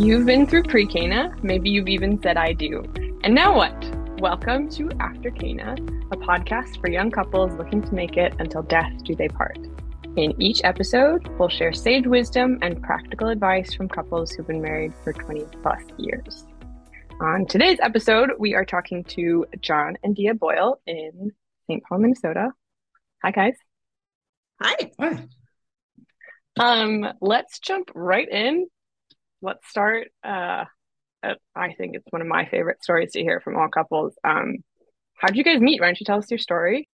You've been through pre Cana, maybe you've even said I do. And now what? Welcome to After Cana, a podcast for young couples looking to make it until death do they part. In each episode, we'll share sage wisdom and practical advice from couples who've been married for 20 plus years. On today's episode, we are talking to John and Dia Boyle in St. Paul, Minnesota. Hi, guys. Hi. Hi. Um, let's jump right in. Let's start. Uh, at, I think it's one of my favorite stories to hear from all couples. Um, how did you guys meet? Why don't you tell us your story?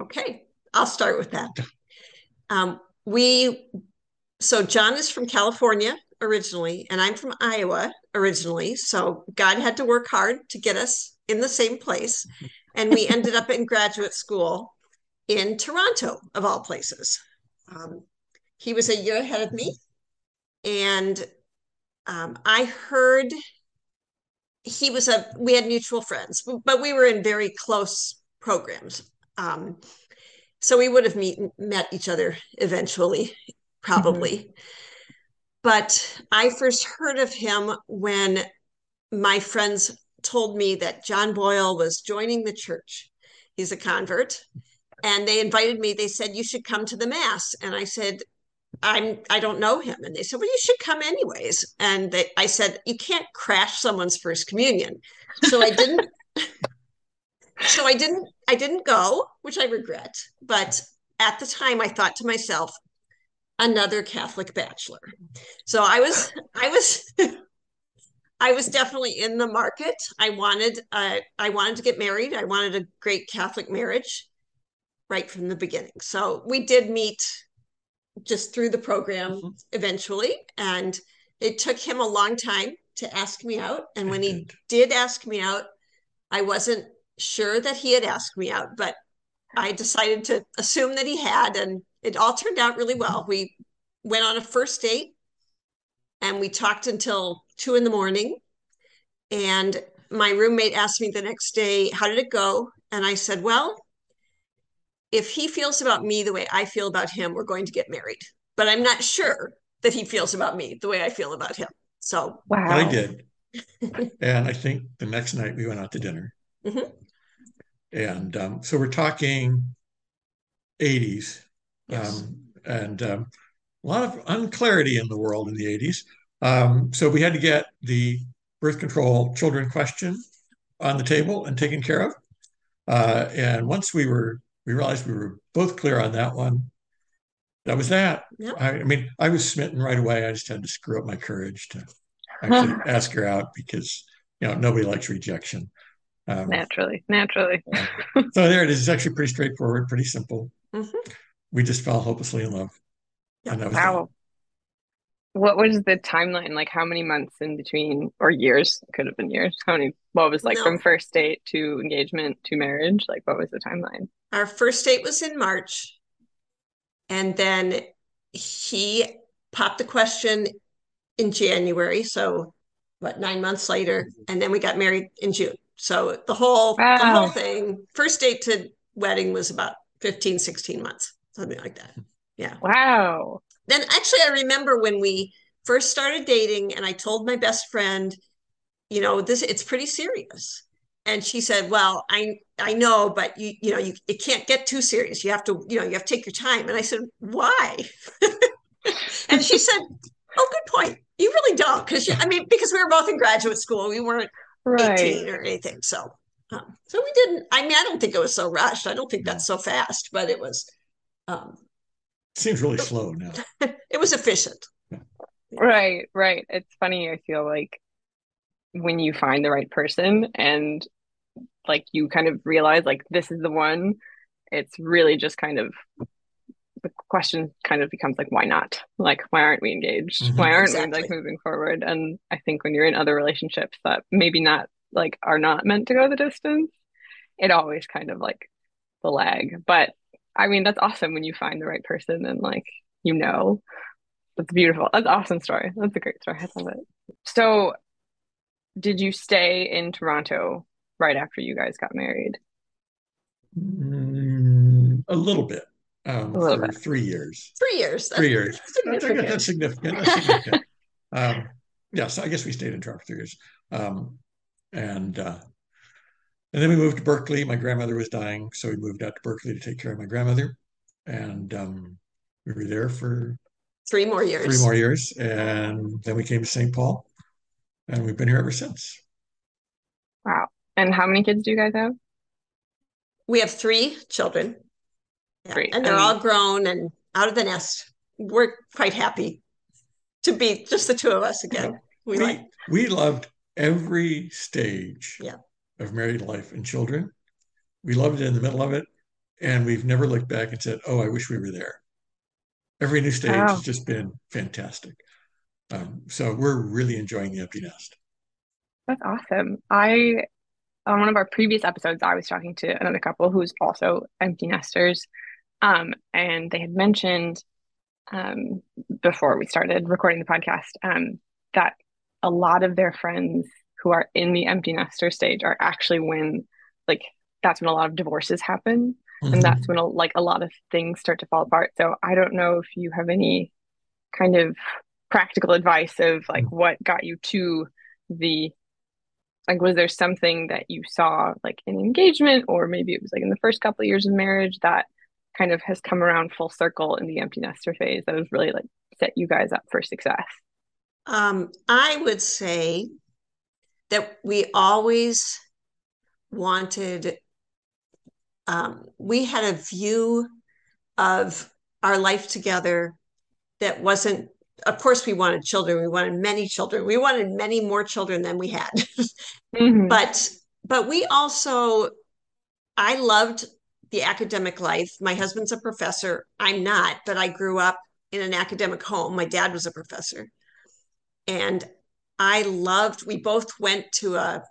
Okay, I'll start with that. Um, we, so John is from California originally, and I'm from Iowa originally. So God had to work hard to get us in the same place. And we ended up in graduate school in Toronto, of all places. Um, he was a year ahead of me. And um, I heard he was a, we had mutual friends, but we were in very close programs. Um, so we would have meet, met each other eventually, probably. Mm-hmm. But I first heard of him when my friends told me that John Boyle was joining the church. He's a convert. And they invited me. They said, You should come to the Mass. And I said, I'm I don't know him. And they said, Well, you should come anyways. And they, I said, You can't crash someone's first communion. So I didn't so I didn't I didn't go, which I regret. But at the time I thought to myself, another Catholic bachelor. So I was I was I was definitely in the market. I wanted uh, I wanted to get married. I wanted a great Catholic marriage right from the beginning. So we did meet just through the program mm-hmm. eventually. And it took him a long time to ask me out. And when he did ask me out, I wasn't sure that he had asked me out, but I decided to assume that he had. And it all turned out really well. We went on a first date and we talked until two in the morning. And my roommate asked me the next day, How did it go? And I said, Well, if he feels about me the way I feel about him, we're going to get married. But I'm not sure that he feels about me the way I feel about him. So wow. I did. and I think the next night we went out to dinner. Mm-hmm. And um, so we're talking 80s. Yes. Um, and um, a lot of unclarity in the world in the 80s. Um, so we had to get the birth control children question on the table and taken care of. Uh, and once we were we realized we were both clear on that one. That was that. Yep. I, I, mean, I was smitten right away. I just had to screw up my courage to actually ask her out because you know nobody likes rejection. Um, naturally, naturally. so there it is. It's actually pretty straightforward, pretty simple. Mm-hmm. We just fell hopelessly in love. Yep. And that was wow. What was the timeline? Like how many months in between or years? Could have been years. How many what was like no. from first date to engagement to marriage? Like what was the timeline? Our first date was in March. And then he popped the question in January. So what, nine months later. Mm-hmm. And then we got married in June. So the whole wow. the whole thing, first date to wedding was about 15, 16 months, something like that. Yeah. Wow. Then actually I remember when we first started dating and I told my best friend, you know, this it's pretty serious. And she said, "Well, I I know, but you you know, you it can't get too serious. You have to, you know, you have to take your time." And I said, "Why?" and she said, "Oh, good point. You really don't, because I mean, because we were both in graduate school, we weren't right. eighteen or anything. So, um, so we didn't. I mean, I don't think it was so rushed. I don't think that's so fast, but it was. Um, Seems really slow now. it was efficient. Right, right. It's funny. I feel like when you find the right person and like you kind of realize like this is the one. It's really just kind of the question kind of becomes like why not? Like why aren't we engaged? Mm-hmm, why aren't exactly. we like moving forward? And i think when you're in other relationships that maybe not like are not meant to go the distance it always kind of like the lag. But i mean that's awesome when you find the right person and like you know. That's beautiful. That's awesome story. That's a great story. I love it. So did you stay in Toronto right after you guys got married? Mm, a little bit. Um, a little for bit. three years. Three years. Three years. That's significant. That's significant. That's significant. um, yeah, so I guess we stayed in Toronto for three years. Um, and uh, and then we moved to Berkeley. My grandmother was dying, so we moved out to Berkeley to take care of my grandmother. And um, we were there for three more years. Three more years, and then we came to St. Paul, and we've been here ever since. Wow! And how many kids do you guys have? We have three children. Yeah. Great. And they're all grown and out of the nest. We're quite happy to be just the two of us again. We we, like. we loved every stage yeah. of married life and children. We loved it in the middle of it, and we've never looked back and said, "Oh, I wish we were there." Every new stage wow. has just been fantastic. Um, so we're really enjoying the empty nest. That's awesome. I on one of our previous episodes, I was talking to another couple who's also empty nesters, um, and they had mentioned um, before we started recording the podcast um, that a lot of their friends who are in the empty nester stage are actually when like that's when a lot of divorces happen mm-hmm. and that's when a, like a lot of things start to fall apart so i don't know if you have any kind of practical advice of like mm-hmm. what got you to the like was there something that you saw like in engagement or maybe it was like in the first couple of years of marriage that kind of has come around full circle in the empty nester phase that has really like set you guys up for success? Um, i would say that we always wanted um, we had a view of our life together that wasn't of course we wanted children. We wanted many children. We wanted many more children than we had. Mm-hmm. but but we also i loved the academic life. My husband's a professor. I'm not but i grew up in an academic home. My dad was a professor. And i loved we both went to a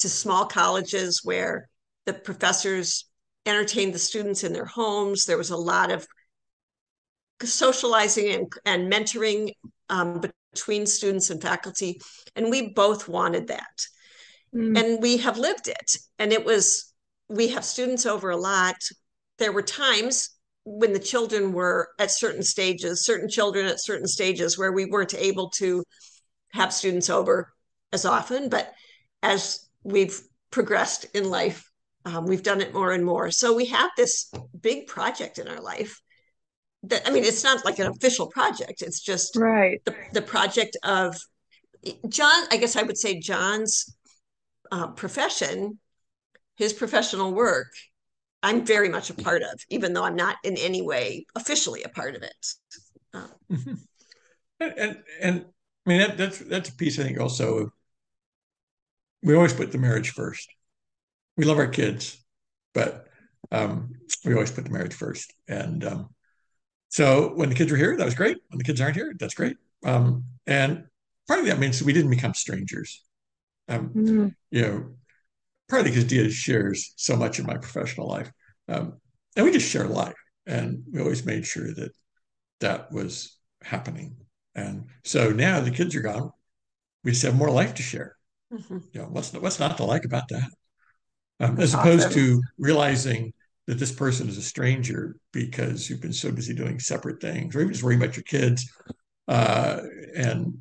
to small colleges where the professors entertained the students in their homes. There was a lot of socializing and, and mentoring um, between students and faculty. And we both wanted that. Mm. And we have lived it. And it was, we have students over a lot. There were times when the children were at certain stages, certain children at certain stages where we weren't able to have students over as often. But as we've progressed in life, um, we've done it more and more. So we have this big project in our life that I mean, it's not like an official project. It's just right the, the project of John. I guess I would say John's uh, profession, his professional work. I'm very much a part of, even though I'm not in any way officially a part of it. Uh, mm-hmm. and, and, and I mean that, that's that's a piece I think also. We always put the marriage first. We love our kids, but um, we always put the marriage first, and um, so when the kids were here, that was great. When the kids aren't here, that's great. Um, and part of that means we didn't become strangers. Um, mm-hmm. You know, partly because Dia shares so much of my professional life, um, and we just share life, and we always made sure that that was happening. And so now the kids are gone, we just have more life to share. Mm-hmm. You know, what's what's not to like about that? Um, as opposed awesome. to realizing that this person is a stranger because you've been so busy doing separate things or even just worrying about your kids. Uh, and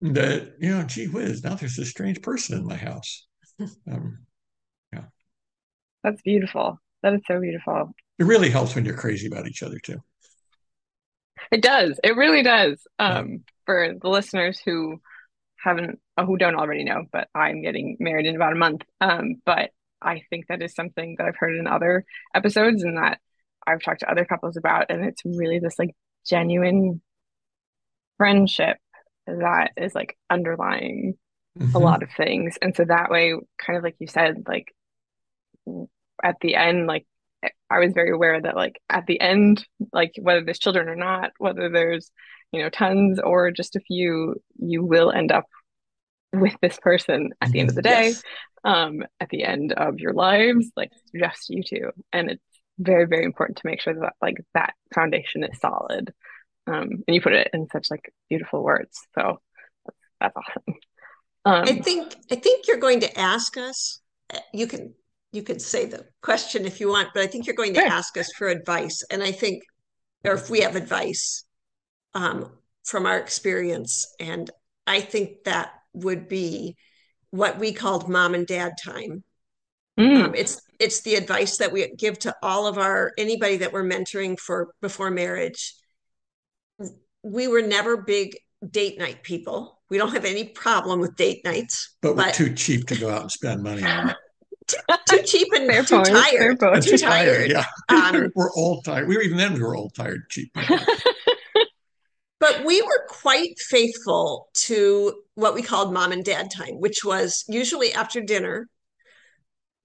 that, you know, gee whiz, now there's this strange person in my house. Um, yeah. That's beautiful. That is so beautiful. It really helps when you're crazy about each other too. It does. It really does. Um, yeah. For the listeners who haven't, who don't already know, but I'm getting married in about a month. Um, but I think that is something that I've heard in other episodes and that I've talked to other couples about. And it's really this like genuine friendship that is like underlying mm-hmm. a lot of things. And so that way, kind of like you said, like at the end, like I was very aware that like at the end, like whether there's children or not, whether there's, you know, tons or just a few, you will end up with this person at the end of the day yes. um at the end of your lives like just you two and it's very very important to make sure that like that foundation is solid. Um and you put it in such like beautiful words. So that's, that's awesome. Um, i think i think you're going to ask us you can you could say the question if you want but i think you're going to sure. ask us for advice. And i think or if we have advice um, from our experience and I think that would be what we called mom and dad time. Mm. Um, it's it's the advice that we give to all of our anybody that we're mentoring for before marriage. We were never big date night people. We don't have any problem with date nights, but, but we're too cheap to go out and spend money on it. too, too, cheap and Fair too point. tired. Too, too tired. Yeah, um, we're all tired. We were even then we were all tired cheap. but we were quite faithful to what we called mom and dad time, which was usually after dinner.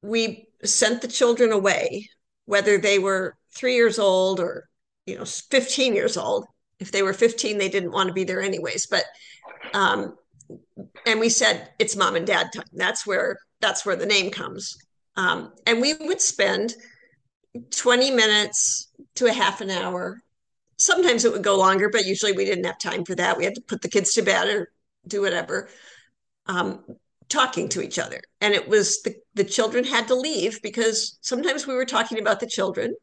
We sent the children away, whether they were three years old or you know 15 years old. If they were 15, they didn't want to be there anyways. But um, and we said it's mom and dad time. That's where that's where the name comes. Um, and we would spend 20 minutes to a half an hour sometimes it would go longer, but usually we didn't have time for that. We had to put the kids to bed or do whatever, um, talking to each other. And it was the, the children had to leave because sometimes we were talking about the children,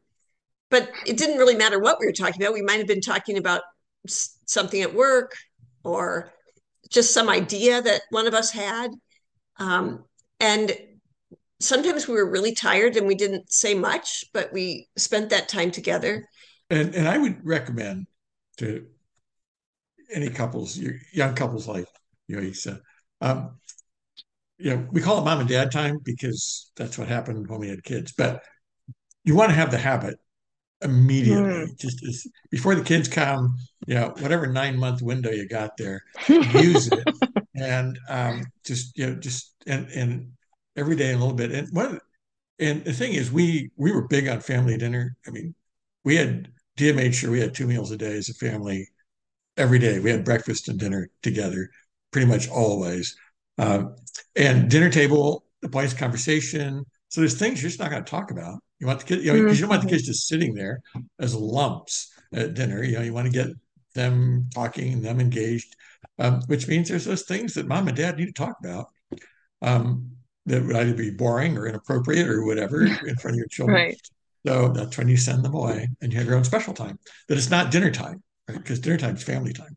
but it didn't really matter what we were talking about. We might have been talking about something at work or just some idea that one of us had. Um, and sometimes we were really tired and we didn't say much, but we spent that time together and and I would recommend to any couples, young couples like you know, he said, um, you know, we call it mom and dad time because that's what happened when we had kids. But you want to have the habit immediately, mm. just as, before the kids come. You know, whatever nine month window you got there, use it, and um, just you know, just and and every day a little bit. And one, and the thing is, we we were big on family dinner. I mean, we had Dia made sure we had two meals a day as a family every day. We had breakfast and dinner together pretty much always. Um, and dinner table, the boys' conversation. So there's things you're just not going to talk about. You want the kids, you know, you don't want the kids just sitting there as lumps at dinner. You know, you want to get them talking, and them engaged, um, which means there's those things that mom and dad need to talk about um, that would either be boring or inappropriate or whatever in front of your children. Right. So that's when you send them away and you have your own special time. That it's not dinner time, right? Because dinner time is family time.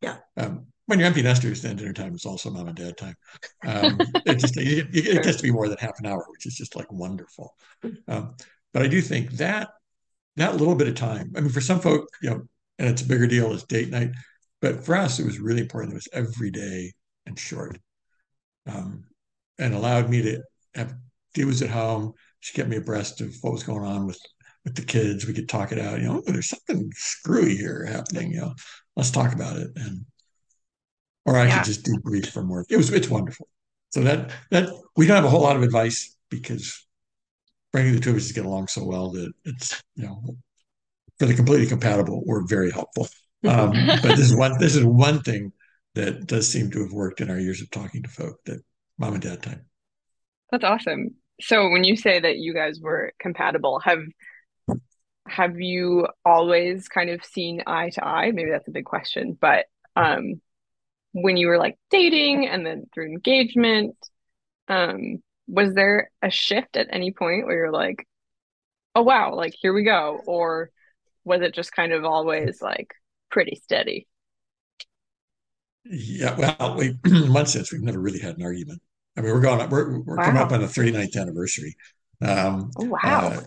Yeah. Um, when you're empty nesters, then dinner time is also mom and dad time. Um, it just it, it, gets to be more than half an hour, which is just like wonderful. Um, but I do think that that little bit of time. I mean, for some folk, you know, and it's a bigger deal as date night. But for us, it was really important. It was every day and short, um, and allowed me to have Dia was at home she kept me abreast of what was going on with with the kids. We could talk it out. You know, there's something screwy here happening. You know, let's talk about it. And or I yeah. could just debrief from work. It was it's wonderful. So that that we don't have a whole lot of advice because bringing the two of us to get along so well that it's you know for the completely compatible we're very helpful. Um, but this is one this is one thing that does seem to have worked in our years of talking to folk that mom and dad time. That's awesome so when you say that you guys were compatible have have you always kind of seen eye to eye? Maybe that's a big question but um when you were like dating and then through engagement um was there a shift at any point where you're like oh wow like here we go or was it just kind of always like pretty steady? Yeah well we in one sense we've never really had an argument I mean, we're going we're we're wow. coming up on the 39th anniversary. Um, oh, wow. Uh,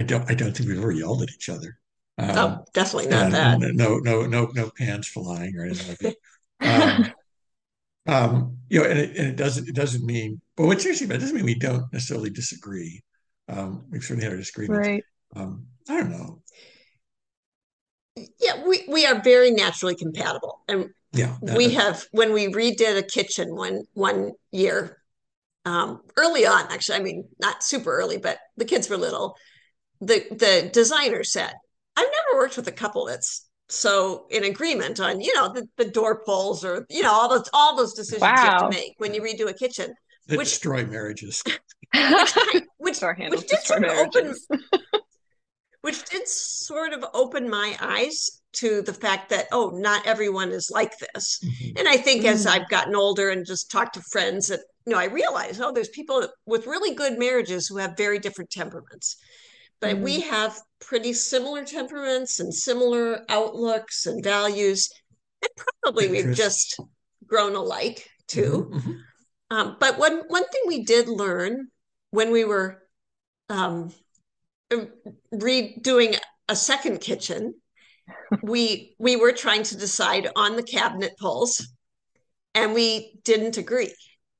I don't I don't think we've ever yelled at each other. Um, oh, definitely not that. No, no, no, no pans flying or anything like that. um, um, you know, and it, and it doesn't it doesn't mean. But what's interesting about it doesn't mean we don't necessarily disagree. Um, we've certainly had our disagreements. Right. Um, I don't know. Yeah, we we are very naturally compatible, and yeah we have when we redid a kitchen one one year um, early on actually i mean not super early but the kids were little the the designer said i've never worked with a couple that's so in agreement on you know the, the door pulls or you know all those all those decisions wow. you have to make when you redo a kitchen that which destroy marriages which, which, which did sort of open which did sort of open my eyes to the fact that oh not everyone is like this mm-hmm. and i think mm-hmm. as i've gotten older and just talked to friends that you know i realize oh there's people with really good marriages who have very different temperaments but mm-hmm. we have pretty similar temperaments and similar outlooks and values and probably we've just grown alike too. Mm-hmm. Um, but one one thing we did learn when we were um, redoing a second kitchen, we we were trying to decide on the cabinet pulls, and we didn't agree,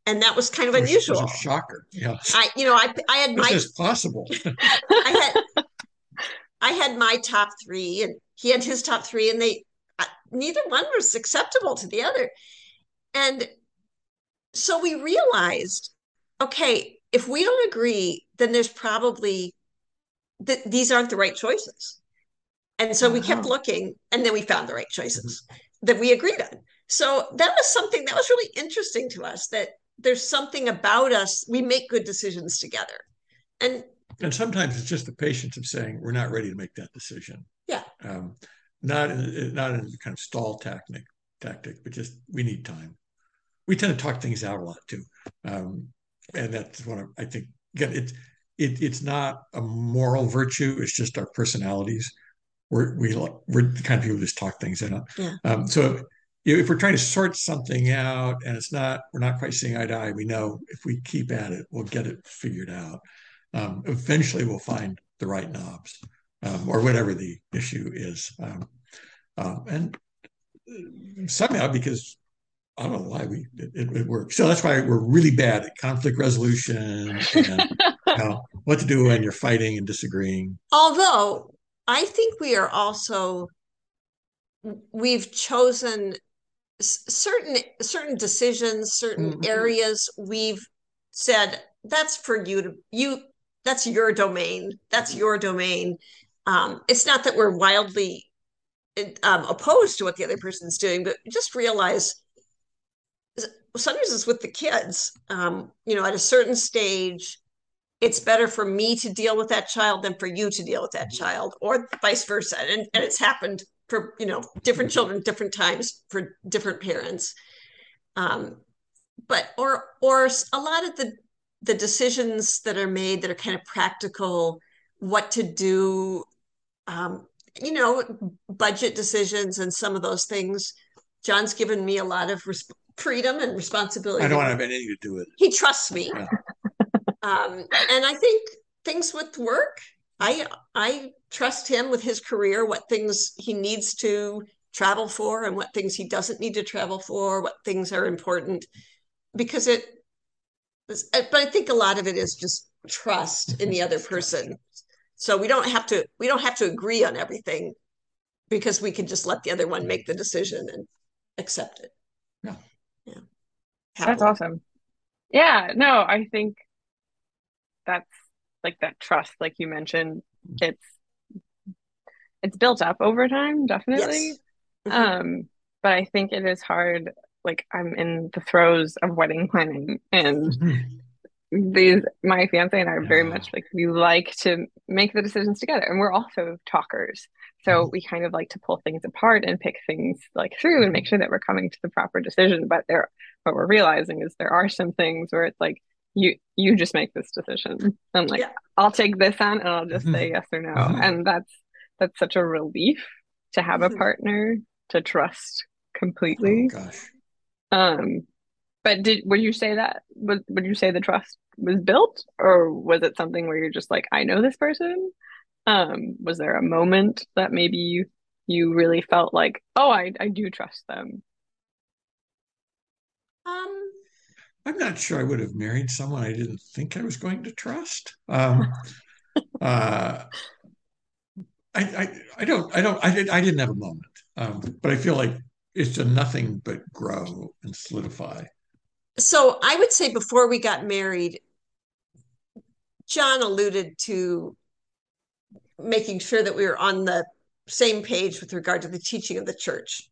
and that was kind of unusual. Was a shocker. Yeah, I you know I I had my is possible. I had I had my top three, and he had his top three, and they uh, neither one was acceptable to the other, and so we realized, okay, if we don't agree, then there's probably that these aren't the right choices. And so we kept looking and then we found the right choices mm-hmm. that we agreed on. So that was something that was really interesting to us that there's something about us, we make good decisions together. And and sometimes it's just the patience of saying we're not ready to make that decision. Yeah. Um, not in, not in a kind of stall tactic, tactic, but just we need time. We tend to talk things out a lot too, um, and that's what I think. Again, it's it, it's not a moral virtue. It's just our personalities. We're we we're the kind of people who just talk things out. Yeah. Um, so if we're trying to sort something out and it's not we're not quite seeing eye to eye, we know if we keep at it, we'll get it figured out. Um, eventually, we'll find the right knobs um, or whatever the issue is. Um, um and uh, somehow, because I don't know why we it, it, works. So that's why we're really bad at conflict resolution and you know, what to do when you're fighting and disagreeing. Although I think we are also we've chosen certain certain decisions, certain mm-hmm. areas. We've said that's for you to you. That's your domain. That's your domain. Um, it's not that we're wildly um, opposed to what the other person's doing, but just realize sometimes it's with the kids. Um, you know, at a certain stage, it's better for me to deal with that child than for you to deal with that child, or vice versa. And, and it's happened for you know different children, different times for different parents. Um, but or or a lot of the the decisions that are made that are kind of practical, what to do, um, you know, budget decisions and some of those things. John's given me a lot of freedom and responsibility. I don't want to have anything to do with it. He trusts me. Yeah. um, and I think things with work, I I trust him with his career, what things he needs to travel for and what things he doesn't need to travel for, what things are important. Because it but I think a lot of it is just trust in the other person. So we don't have to we don't have to agree on everything because we can just let the other one make the decision and accept it. Yeah. Yeah. That's awesome. Yeah, no, I think that's like that trust, like you mentioned, it's it's built up over time, definitely. Yes. Mm-hmm. Um, but I think it is hard. Like I'm in the throes of wedding planning, and mm-hmm. these my fiance and I are very much like we like to make the decisions together, and we're also talkers. So mm-hmm. we kind of like to pull things apart and pick things like through and make sure that we're coming to the proper decision. But there, what we're realizing is there are some things where it's like you you just make this decision I'm like yeah. I'll take this on and I'll just mm-hmm. say yes or no. Mm-hmm. And that's that's such a relief to have a partner to trust completely. Oh, gosh. Um but did would you say that would would you say the trust was built or was it something where you're just like I know this person? Um, was there a moment that maybe you you really felt like, oh, I I do trust them? Um, I'm not sure I would have married someone I didn't think I was going to trust. Um, uh, I, I, I don't I don't I did I didn't have a moment, um, but I feel like it's a nothing but grow and solidify. So I would say before we got married, John alluded to making sure that we were on the same page with regard to the teaching of the church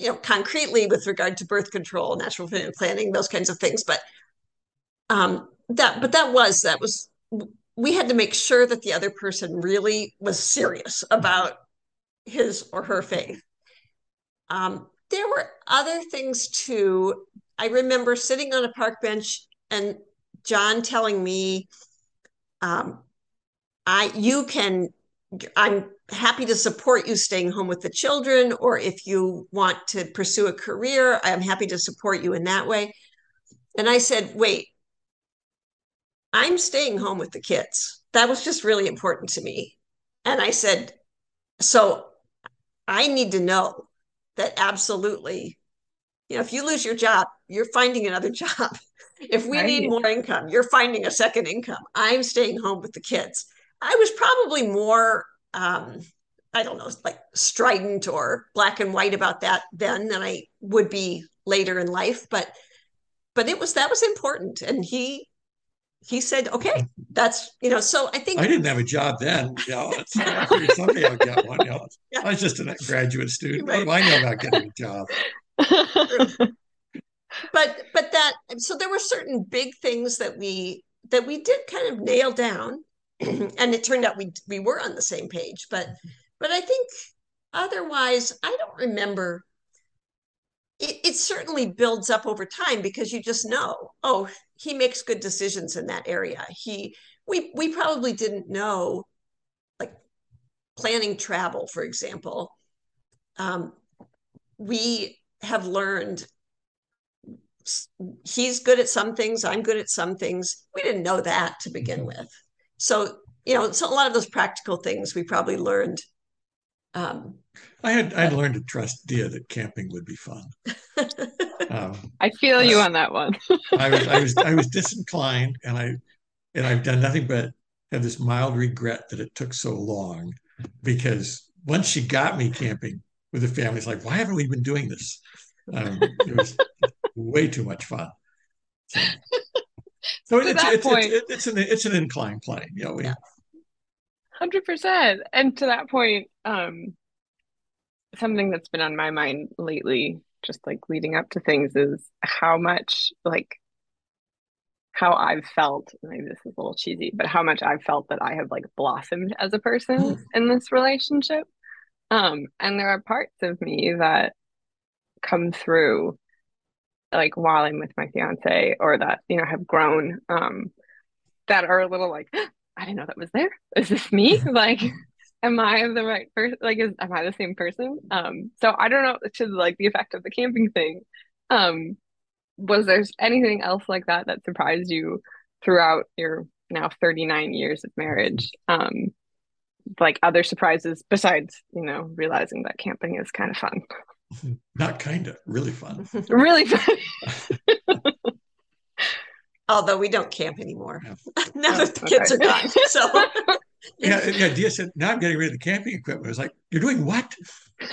you know concretely with regard to birth control natural family planning those kinds of things. But um that but that was that was we had to make sure that the other person really was serious about his or her faith. Um there were other things too. I remember sitting on a park bench and john telling me um i you can I'm happy to support you staying home with the children, or if you want to pursue a career, I'm happy to support you in that way. And I said, wait, I'm staying home with the kids. That was just really important to me. And I said, so I need to know that absolutely, you know, if you lose your job, you're finding another job. If we right. need more income, you're finding a second income. I'm staying home with the kids. I was probably more, um, I don't know, like strident or black and white about that then than I would be later in life. But, but it was that was important, and he he said, okay, that's, you know, so I think I didn't have a job then. You know, someday I'll get one. You know. yeah. I was just a graduate student. Right. What do I know about getting a job? but, but that, so there were certain big things that we, that we did kind of nail down. and it turned out we, we were on the same page. But, but I think otherwise, I don't remember it, it, certainly builds up over time because you just know oh he makes good decisions in that area. He we we probably didn't know like planning travel, for example. Um, we have learned he's good at some things, I'm good at some things. We didn't know that to begin with. So, you know, so a lot of those practical things we probably learned um, I had I had learned to trust Dia that camping would be fun. Um, I feel you on that one. I was I was I was disinclined, and I and I've done nothing but have this mild regret that it took so long, because once she got me camping with the family, it's like, why haven't we been doing this? Um, it was way too much fun. So, so it's, it's, it's, it's, an it's an incline plane, you know. We, Hundred percent. And to that point, um, something that's been on my mind lately, just like leading up to things, is how much like how I've felt. Maybe this is a little cheesy, but how much I've felt that I have like blossomed as a person in this relationship. Um, and there are parts of me that come through like while I'm with my fiance or that, you know, have grown um that are a little like I didn't know that was there. Is this me? like, am I the right person? Like, is am I the same person? Um, so I don't know to like the effect of the camping thing. Um, was there anything else like that that surprised you throughout your now 39 years of marriage? Um, like other surprises besides, you know, realizing that camping is kind of fun. Not kind of, really fun. really fun. although we don't camp anymore yeah. now that the kids okay. are gone. So yeah, yeah. Dia said, "Now I'm getting rid of the camping equipment." I was like, "You're doing what?"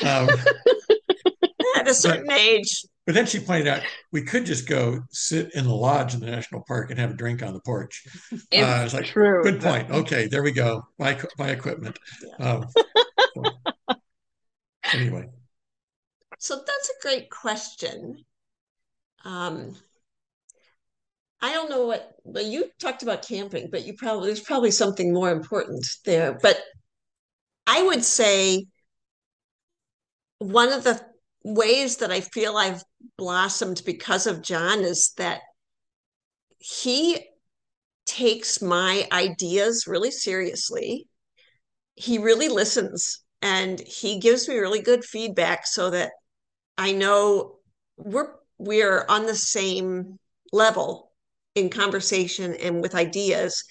Um, At a certain but, age. But then she pointed out we could just go sit in the lodge in the national park and have a drink on the porch. It's uh, I was like, true. Good point. Okay, there we go. Bye bye equipment. Yeah. Um, so, anyway. So that's a great question. Um, I don't know what, but you talked about camping, but you probably, there's probably something more important there. But I would say one of the ways that I feel I've blossomed because of John is that he takes my ideas really seriously. He really listens and he gives me really good feedback so that I know we're we're on the same level in conversation and with ideas.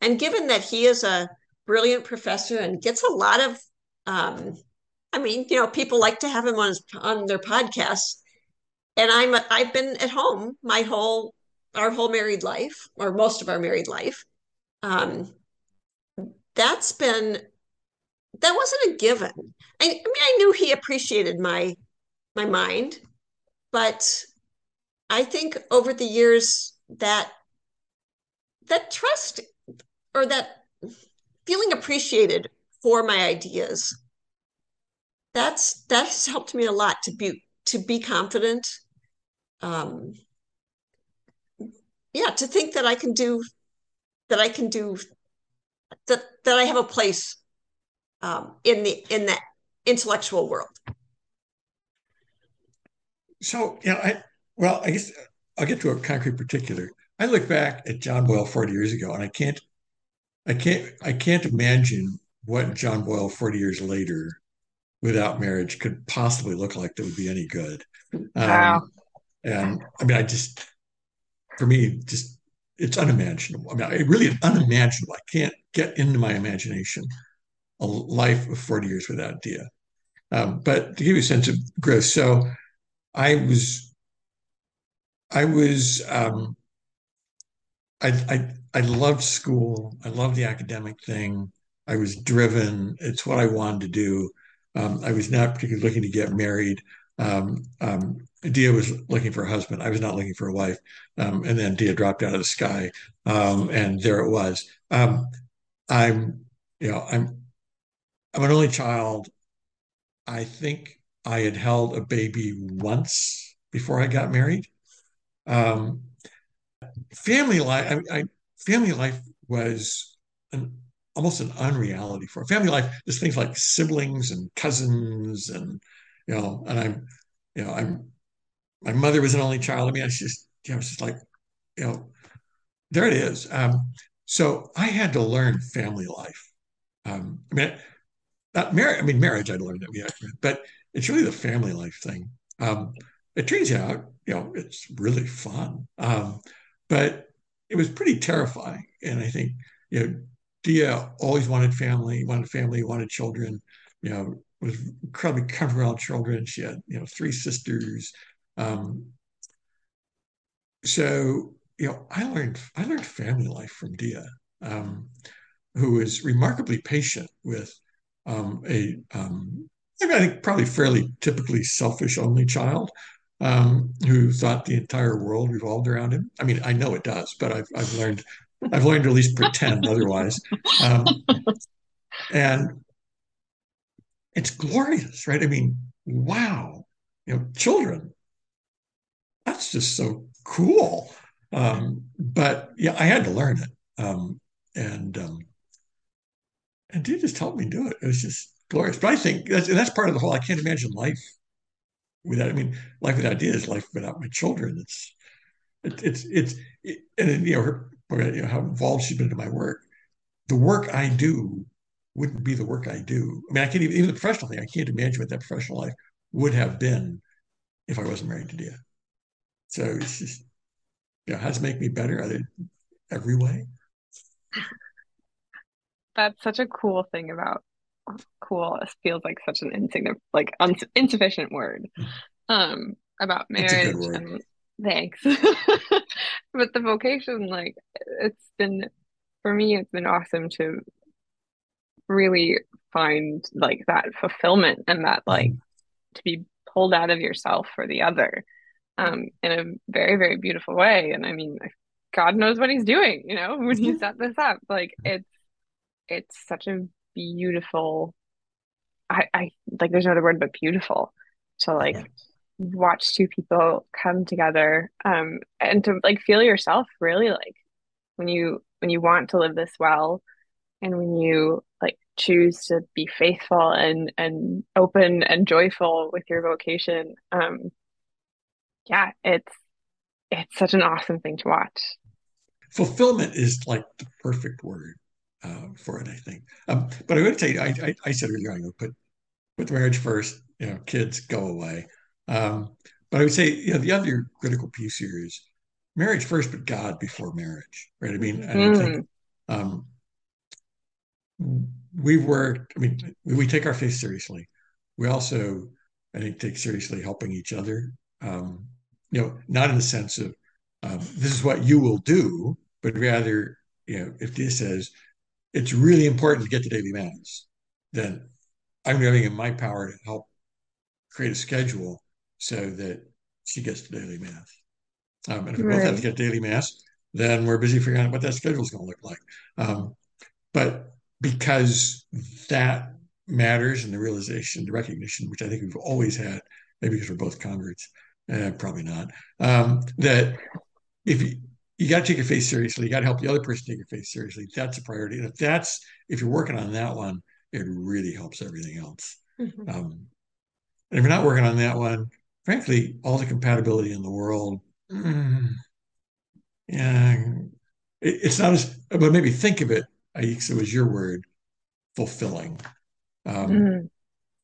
And given that he is a brilliant professor and gets a lot of, um, I mean, you know, people like to have him on his, on their podcasts. And I'm I've been at home my whole our whole married life or most of our married life. Um, that's been that wasn't a given. I, I mean, I knew he appreciated my my mind, but I think over the years that that trust or that feeling appreciated for my ideas that's that has helped me a lot to be to be confident. Um yeah to think that i can do that i can do that that i have a place um in the in that intellectual world so you know, i well i guess I'll get to a concrete particular. I look back at John Boyle 40 years ago, and I can't, I can't, I can't imagine what John Boyle 40 years later without marriage could possibly look like that would be any good. Um, wow. And I mean, I just, for me, just, it's unimaginable. I mean, it really is unimaginable. I can't get into my imagination a life of 40 years without Dia. Um, but to give you a sense of growth, so I was, I was, um, I, I, I loved school. I loved the academic thing. I was driven. It's what I wanted to do. Um, I was not particularly looking to get married. Um, um, Dia was looking for a husband. I was not looking for a wife. Um, and then Dia dropped out of the sky, um, and there it was. Um, I'm, you know, I'm, I'm an only child. I think I had held a baby once before I got married. family life, I, I, family life was an almost an unreality for family life. There's things like siblings and cousins, and you know, and I'm, you know, I'm, my mother was an only child. I mean, it's just, you know, just like, you know, there it is. Um, so I had to learn family life. Um, I mean, not marriage. I mean, marriage. I learned that, yeah, but it's really the family life thing. Um, it turns out, you know, it's really fun, um, but it was pretty terrifying. And I think, you know, Dia always wanted family, wanted family, wanted children. You know, was incredibly comfortable around children. She had, you know, three sisters. Um, so, you know, I learned I learned family life from Dia, um, who was remarkably patient with um, a um, I think probably fairly typically selfish only child um, who thought the entire world revolved around him. I mean, I know it does, but I've, I've learned I've learned to at least pretend otherwise. Um, and it's glorious, right? I mean, wow, you know, children, that's just so cool. Um, but yeah, I had to learn it. Um, and um, and Dia just helped me do it. It was just glorious. But I think that's, that's part of the whole. I can't imagine life without. I mean, life without is life without my children. It's it, it's it's it, and you know her you know, how involved she's been in my work. The work I do wouldn't be the work I do. I mean, I can't even, even the professional thing, I can't imagine what that professional life would have been if I wasn't married to Dia. So it's just, you know, how it make me better? Every way. That's such a cool thing about cool. It feels like such an insignificant, like un- insufficient word. Um, about marriage and thanks. but the vocation, like, it's been for me, it's been awesome to really find like that fulfillment and that like to be pulled out of yourself for the other um in a very very beautiful way and i mean god knows what he's doing you know when he set this up like it's it's such a beautiful i i like there's no other word but beautiful to like watch two people come together um and to like feel yourself really like when you when you want to live this well and when you like choose to be faithful and and open and joyful with your vocation um yeah it's it's such an awesome thing to watch. Fulfillment is like the perfect word uh, for it i think um, but i would tell you I, I, I said earlier going to put put marriage first you know kids go away um, but I would say, you know, the other critical piece here is marriage first, but God before marriage, right? I mean, I mm. I think um, we work. I mean, we take our faith seriously. We also, I think, take seriously helping each other. Um, you know, not in the sense of um, this is what you will do, but rather, you know, if this says it's really important to get to daily mass, then I'm doing in my power to help create a schedule so that she gets to daily mass. Um, and if we both have to get daily mass, then we're busy figuring out what that schedule is going to look like. Um, but because that matters and the realization, the recognition, which I think we've always had, maybe because we're both converts, eh, probably not, um, that if you, you got to take your faith seriously, you got to help the other person take your faith seriously. That's a priority. And if that's, if you're working on that one, it really helps everything else. Mm-hmm. Um, and if you're not working on that one, frankly, all the compatibility in the world, mm, yeah, it, it's not as, but maybe think of it, Aix, it was your word, fulfilling. Um, mm.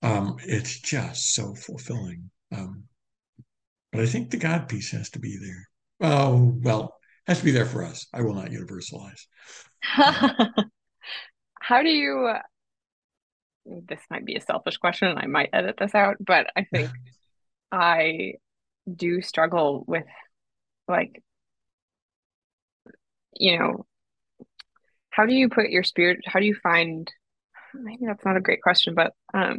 um, it's just so fulfilling. Um, but I think the God piece has to be there. Oh, well, has to be there for us. I will not universalize. How do you? This might be a selfish question, and I might edit this out, but I think I do struggle with like you know how do you put your spirit how do you find maybe that's not a great question but um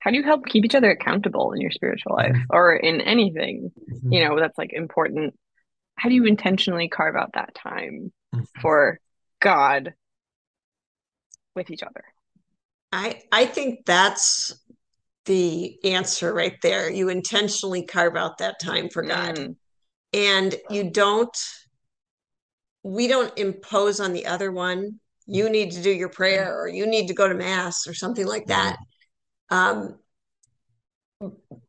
how do you help keep each other accountable in your spiritual life mm-hmm. or in anything mm-hmm. you know that's like important how do you intentionally carve out that time mm-hmm. for god with each other? I i think that's the answer right there. You intentionally carve out that time for god. Mm. and you don't we don't impose on the other one you need to do your prayer or you need to go to mass or something like that. Um,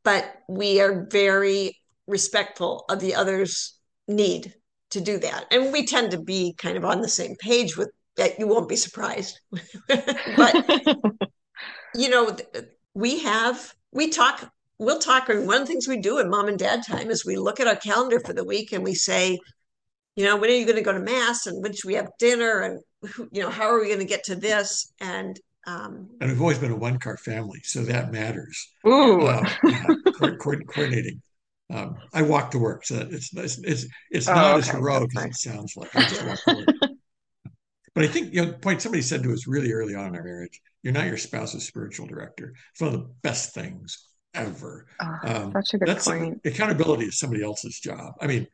but we are very respectful of the other's need to do that and we tend to be kind of on the same page with that you won't be surprised but you know we have we talk we'll talk and one of the things we do in mom and dad time is we look at our calendar for the week and we say you know, when are you going to go to mass and when should we have dinner and, you know, how are we going to get to this? And, um, and we've always been a one car family, so that matters. Ooh. Uh, yeah, co- co- coordinating. Um, I walk to work, so it's it's it's, it's oh, not okay. as heroic as it sounds like. I just walk to work. but I think you know, point somebody said to us really early on in our marriage, "You're not your spouse's spiritual director." It's one of the best things ever. Oh, um, such a good that's point. accountability is somebody else's job. I mean,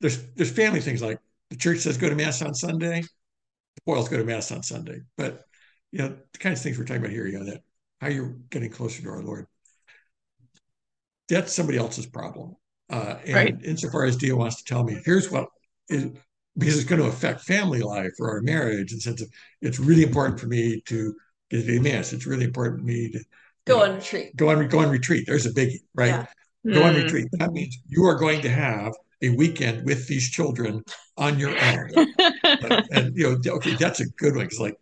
there's there's family things like the church says go to mass on Sunday, the Boyles go to mass on Sunday. But you know, the kinds of things we're talking about here, you know, that how you're getting closer to our Lord. That's somebody else's problem. Uh, and right. insofar as Dia wants to tell me, here's what is because it's going to affect family life or our marriage in the sense of it's really important for me to get to mass. It's really important for me to go on retreat. Go on go on retreat. There's a biggie, right? Yeah. Go mm. on retreat. That means you are going to have a weekend with these children on your own. and, and, you know, okay, that's a good one. Because like,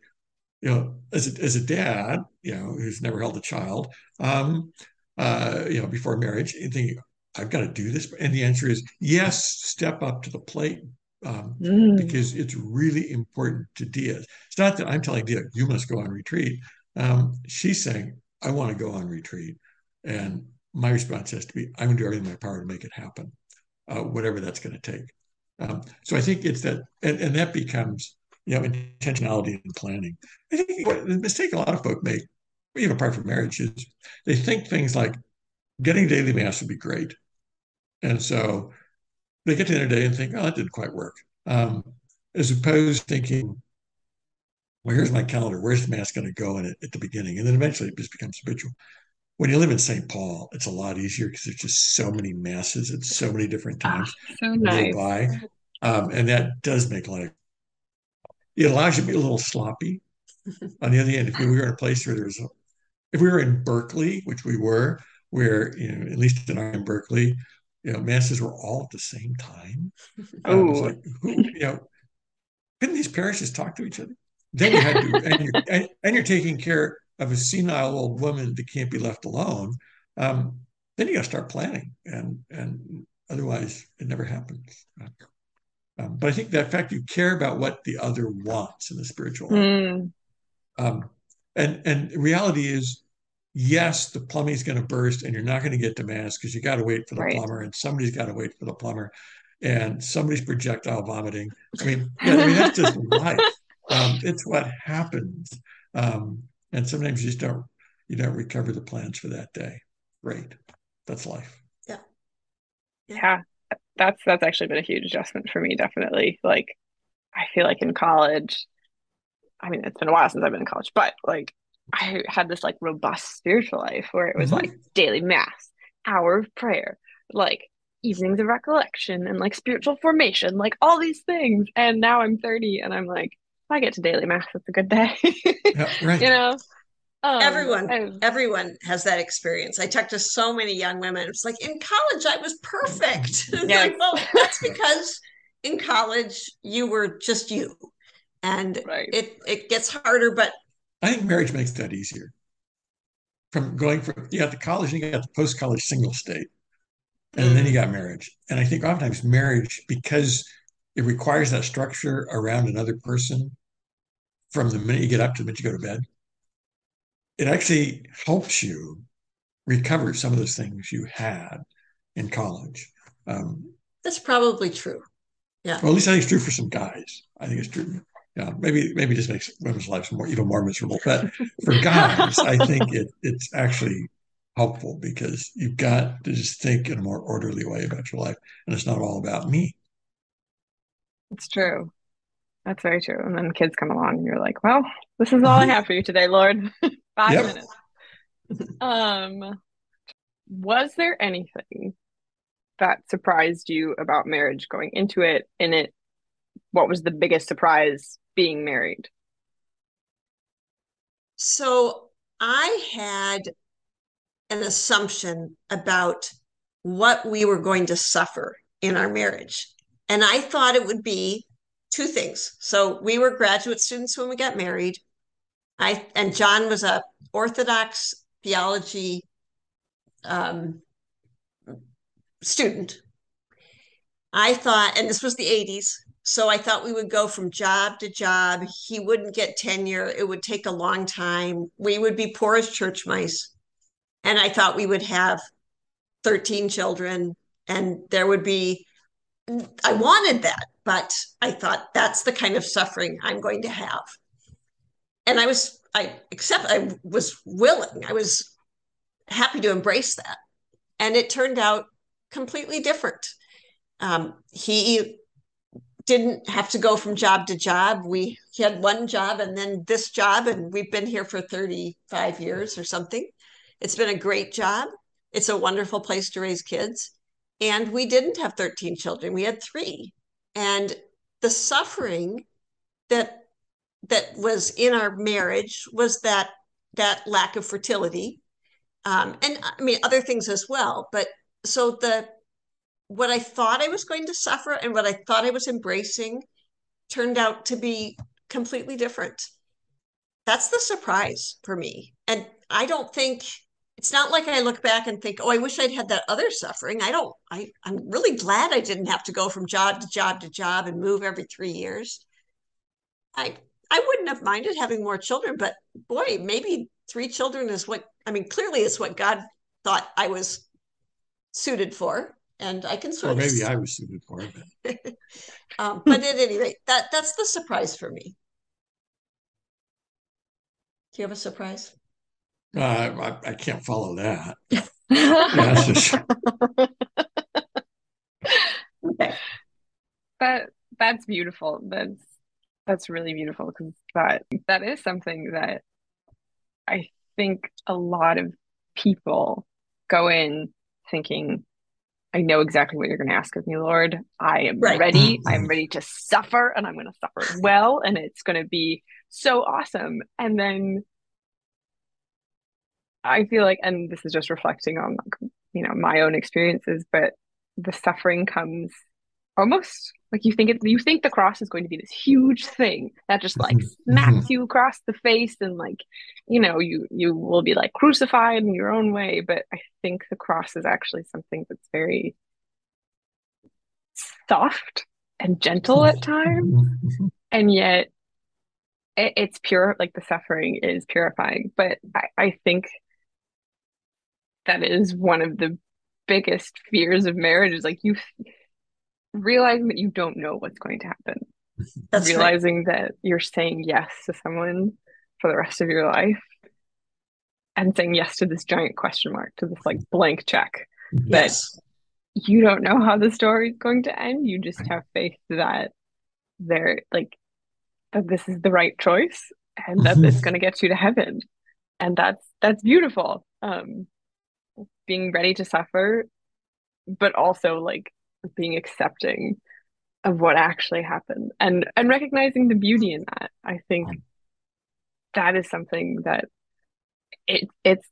you know, as a, as a dad, you know, who's never held a child, um, uh, you know, before marriage, you think I've got to do this, and the answer is yes. Step up to the plate um, mm. because it's really important to Dia. It's not that I'm telling Dia you must go on retreat. Um, she's saying I want to go on retreat, and my response has to be I'm going to do everything in my power to make it happen uh, whatever that's going to take. Um, so I think it's that, and, and that becomes you know intentionality and planning. I think what, the mistake a lot of folk make, even apart from marriage, is they think things like getting daily mass would be great, and so they get to the end of the day and think, oh, that didn't quite work. Um, as opposed to thinking, well, here's my calendar. Where's the mass going to go in it at the beginning? And then eventually it just becomes habitual when you live in St. Paul, it's a lot easier because there's just so many masses at so many different ah, times oh, so nice. by. Um, and that does make life. It allows you to be a little sloppy. On the other hand, if we were in a place where there's, a, if we were in Berkeley, which we were, where you know, at least in, in Berkeley, you know, masses were all at the same time. Oh, like, who, you know, couldn't these parishes talk to each other? Then you had to, and you're, and, and you're taking care of a senile old woman that can't be left alone, um, then you got to start planning, and and otherwise it never happens. Um, but I think that fact you care about what the other wants in the spiritual. Mm. Um, and and reality is, yes, the plumbing is going to burst, and you're not going to get to mass because you got to wait for the right. plumber, and somebody's got to wait for the plumber, and somebody's projectile vomiting. I mean, yeah, I mean that's just life. Um, it's what happens. Um, and sometimes you just don't you don't recover the plans for that day great that's life yeah yeah that's that's actually been a huge adjustment for me definitely like i feel like in college i mean it's been a while since i've been in college but like i had this like robust spiritual life where it was mm-hmm. like daily mass hour of prayer like evenings of recollection and like spiritual formation like all these things and now i'm 30 and i'm like if I get to daily mass, it's a good day. yeah, right. You know, um, everyone, I've, everyone has that experience. I talked to so many young women. It's like in college, I was perfect. Yeah. like, well, that's because in college you were just you, and right. it it gets harder. But I think marriage makes that easier. From going from you got the college and you got the post college single state, and mm. then you got marriage. And I think oftentimes marriage because it requires that structure around another person from the minute you get up to the minute you go to bed. It actually helps you recover some of those things you had in college. Um, That's probably true. Yeah. Well, at least I think it's true for some guys. I think it's true. Yeah, maybe maybe just makes women's lives more even more miserable. But for guys, I think it it's actually helpful because you've got to just think in a more orderly way about your life, and it's not all about me. It's true. That's very true. And then kids come along, and you're like, "Well, this is all I have for you today, Lord. Five yep. minutes." Um, was there anything that surprised you about marriage going into it? In it, what was the biggest surprise being married? So I had an assumption about what we were going to suffer in our marriage. And I thought it would be two things. So we were graduate students when we got married. I and John was a Orthodox theology um, student. I thought, and this was the 80s, so I thought we would go from job to job. He wouldn't get tenure. It would take a long time. We would be poor as church mice. And I thought we would have 13 children and there would be, I wanted that, but I thought that's the kind of suffering I'm going to have. And I was, I accept, I was willing, I was happy to embrace that. And it turned out completely different. Um, he didn't have to go from job to job. We had one job and then this job, and we've been here for 35 years or something. It's been a great job. It's a wonderful place to raise kids. And we didn't have 13 children, we had three. And the suffering that that was in our marriage was that that lack of fertility um, and i mean other things as well but so the what I thought I was going to suffer and what I thought I was embracing turned out to be completely different. That's the surprise for me. And I don't think it's not like I look back and think, oh, I wish I'd had that other suffering. I don't, I, I'm really glad I didn't have to go from job to job to job and move every three years. I I wouldn't have minded having more children, but boy, maybe three children is what I mean, clearly it's what God thought I was suited for and I can sort or maybe of, I was suited for it. um, but at any rate, that that's the surprise for me. Do you have a surprise? Uh, I, I can't follow that. yeah, just... okay. That that's beautiful. That's that's really beautiful because that that is something that I think a lot of people go in thinking I know exactly what you're going to ask of me, Lord. I am right. ready. Mm-hmm. I'm ready to suffer and I'm going to suffer well. And it's going to be so awesome. And then I feel like, and this is just reflecting on, you know, my own experiences, but the suffering comes almost like you think it you think the cross is going to be this huge thing that just like mm-hmm. smacks mm-hmm. you across the face and like you know you you will be like crucified in your own way but i think the cross is actually something that's very soft and gentle at times mm-hmm. and yet it, it's pure like the suffering is purifying but I, I think that is one of the biggest fears of marriage is like you realizing that you don't know what's going to happen. That's realizing right. that you're saying yes to someone for the rest of your life and saying yes to this giant question mark, to this like blank check. Yes. That you don't know how the story is going to end. You just have faith that they're like that this is the right choice and that it's going to get you to heaven. And that's that's beautiful. Um being ready to suffer but also like being accepting of what actually happened and and recognizing the beauty in that i think that is something that it it's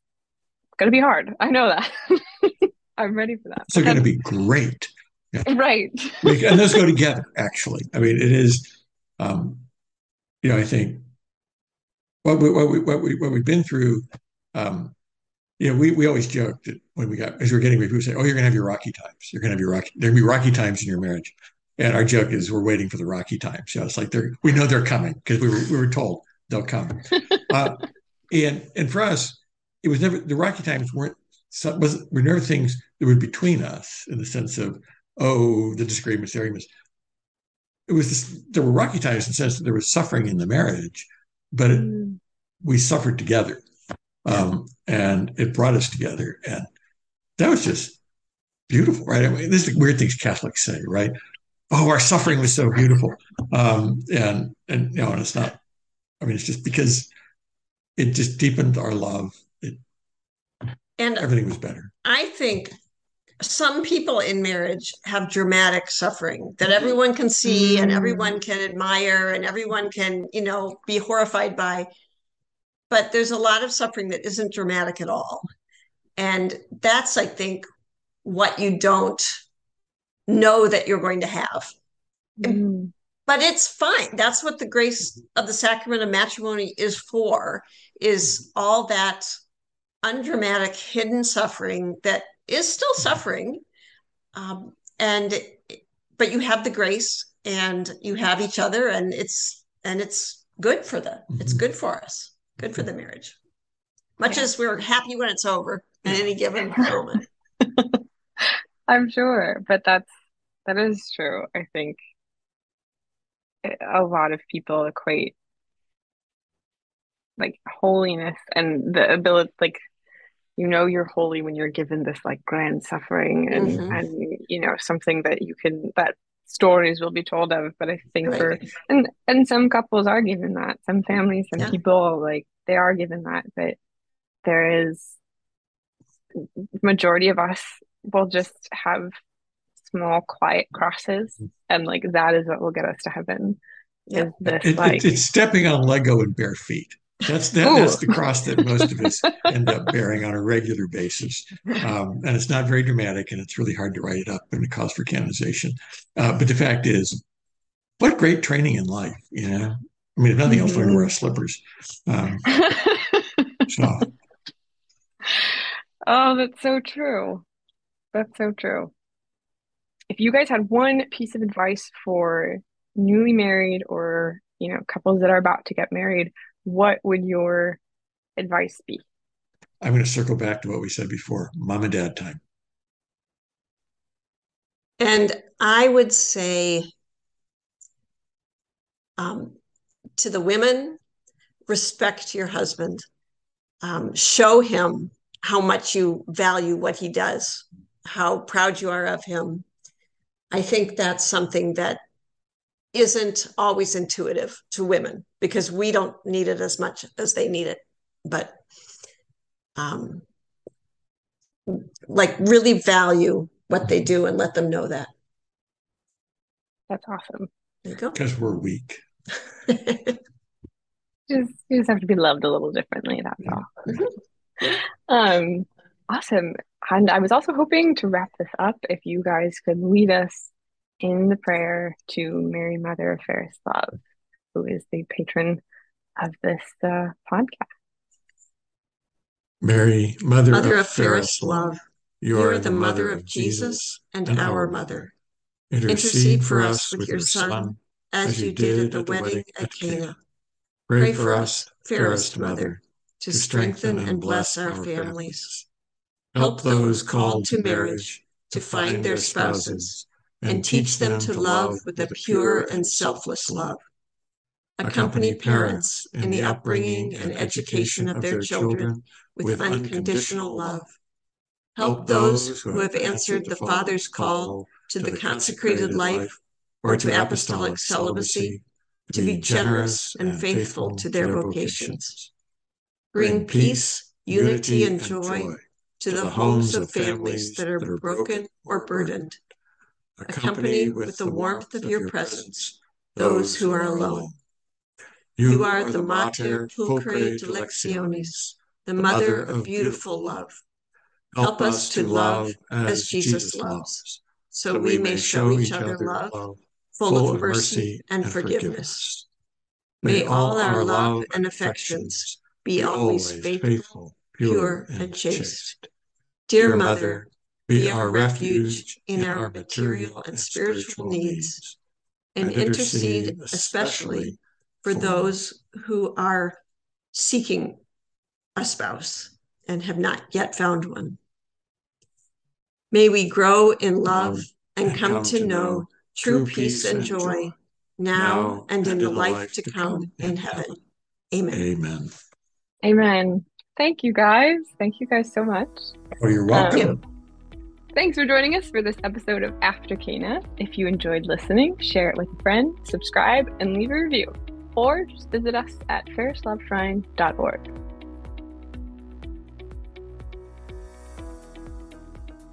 going to be hard. I know that. I'm ready for that. It's going to be great. Yeah. right. And those go together actually. I mean it is um you know i think what we what we what we what we've been through. Um, you know, we we always joked that when we got as we are getting people say, "Oh, you're gonna have your rocky times. You're gonna have your rocky. There'll be rocky times in your marriage." And our joke is we're waiting for the rocky times. You know, it's like they're we know they're coming because we were we were told they'll come. uh, and and for us, it was never the rocky times weren't was were never things that were between us in the sense of oh the disagreements, the arguments. It was this, there were rocky times in the sense that there was suffering in the marriage, but it, mm. we suffered together, um, and it brought us together, and that was just beautiful, right? I mean, this is the weird things Catholics say, right? Oh, our suffering was so beautiful, um, and and you know, and it's not. I mean, it's just because it just deepened our love. It, and everything was better. I think some people in marriage have dramatic suffering that everyone can see mm. and everyone can admire and everyone can, you know, be horrified by. But there's a lot of suffering that isn't dramatic at all. And that's, I think, what you don't know that you're going to have. Mm. But it's fine. That's what the grace of the sacrament of matrimony is for, is all that undramatic hidden suffering that is still suffering um, and but you have the grace and you have each other and it's and it's good for the it's mm-hmm. good for us good for the marriage. Much yeah. as we're happy when it's over at any given moment. I'm sure but that's that is true. I think a lot of people equate like holiness and the ability like you know you're holy when you're given this like grand suffering and mm-hmm. and you know something that you can that stories will be told of but i think right. for and and some couples are given that some families and yeah. people like they are given that but there is majority of us will just have small quiet crosses mm-hmm. and like that is what will get us to heaven yeah. is this it, like it, it's stepping on lego in bare feet that's that, that's the cross that most of us end up bearing on a regular basis, um, and it's not very dramatic, and it's really hard to write it up and it calls for canonization. Uh, but the fact is, what great training in life, you know. I mean, if nothing else, learn to wear slippers. Um, so. Oh, that's so true. That's so true. If you guys had one piece of advice for newly married or you know couples that are about to get married what would your advice be? I'm going to circle back to what we said before mom and dad time. And I would say um, to the women, respect your husband, um, show him how much you value what he does, how proud you are of him. I think that's something that isn't always intuitive to women because we don't need it as much as they need it. But um, like really value what they do and let them know that. That's awesome. There you go. Because we're weak. just you just have to be loved a little differently. That's yeah. all. Mm-hmm. um, awesome. And I was also hoping to wrap this up if you guys could lead us in the prayer to Mary, Mother of Fairest Love, who is the patron of this uh, podcast. Mary, Mother, Mother of, of fairest love, you are the Mother of Jesus and, and our Mother. Intercede, Intercede for us with your Son, as you did at the wedding at Cana. Pray for us, fairest Mother, to strengthen and bless our families. Help those called to marriage to find their spouses and teach them to love with a pure and selfless love. Accompany parents in the upbringing and education of their children with unconditional love. Help those who have answered the Father's call to the consecrated life or to apostolic celibacy to be generous and faithful to their vocations. Bring peace, unity, and joy to the homes of families that are broken or burdened accompany with the warmth of your presence those who are alone. You are the Mater Pulchrae Dilectionis, the Mother of beautiful love. Help us to love as Jesus loves, so we may show each other love, full of mercy and forgiveness. May all our love and affections be always faithful, pure, and chaste. Dear Mother, be our refuge in our material and spiritual needs, and intercede especially for those who are seeking a spouse and have not yet found one. May we grow in love and come to know true peace and joy now and in the life to come in heaven. Amen. Amen. Amen. Thank you guys. Thank you guys so much. Oh, you're um, welcome. Thanks for joining us for this episode of After Cana. If you enjoyed listening, share it with a friend, subscribe, and leave a review. Or just visit us at fairestloveshrine.org.